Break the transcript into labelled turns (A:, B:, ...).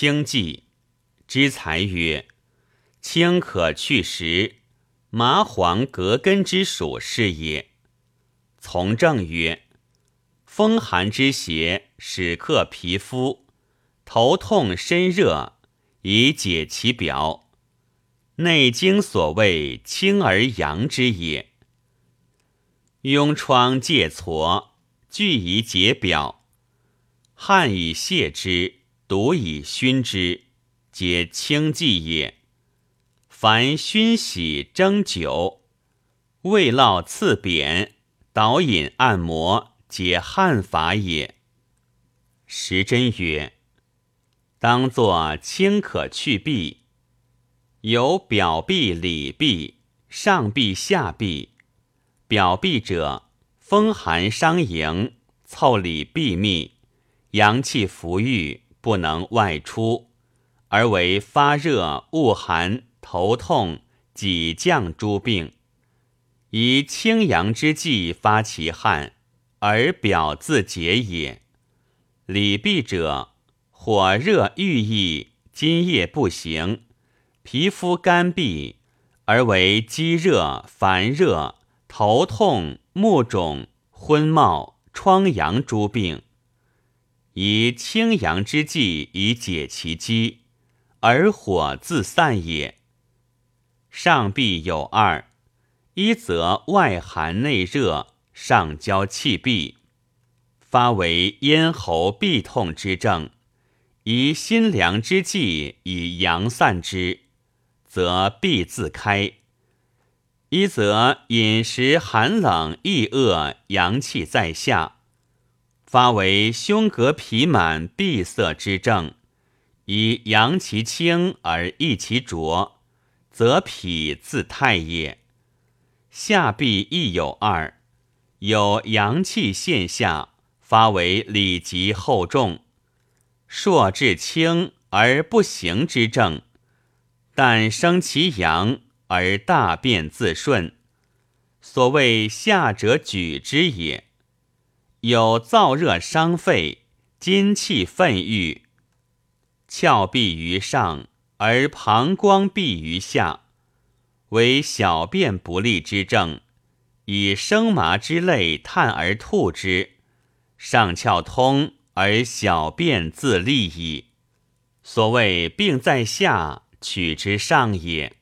A: 清剂。知才曰：“清可去实，麻黄葛根之属是也。”从政曰：“风寒之邪，始克皮肤，头痛身热，以解其表。内经所谓清而阳之也。痈疮疥痤，具以解表，汗以泄之。”毒以熏之，皆清剂也。凡熏洗蒸酒、味烙刺扁、导引按摩，皆汗法也。时珍曰：当作清可去痹，有表痹、里痹、上痹、下痹。表痹者，风寒伤营，凑里闭密，阳气浮郁。不能外出，而为发热、恶寒、头痛、脊降诸病，以清阳之剂发其汗，而表自解也。里痹者，火热郁抑，津液不行，皮肤干闭，而为积热、烦热、头痛、目肿、昏冒、疮疡诸病。以清阳之剂以解其积，而火自散也。上必有二：一则外寒内热，上焦气闭，发为咽喉痹痛之症，以辛凉之剂以阳散之，则痹自开；一则饮食寒冷易恶，阳气在下。发为胸膈皮满闭塞之症，以阳其清而益其浊，则脾自泰也。下痹亦有二：有阳气陷下，发为里急后重，朔至轻而不行之症，但生其阳而大便自顺，所谓下者举之也。有燥热伤肺，津气愤郁，窍闭于上，而膀胱闭于下，为小便不利之症，以生麻之类探而吐之，上窍通而小便自利矣。所谓病在下，取之上也。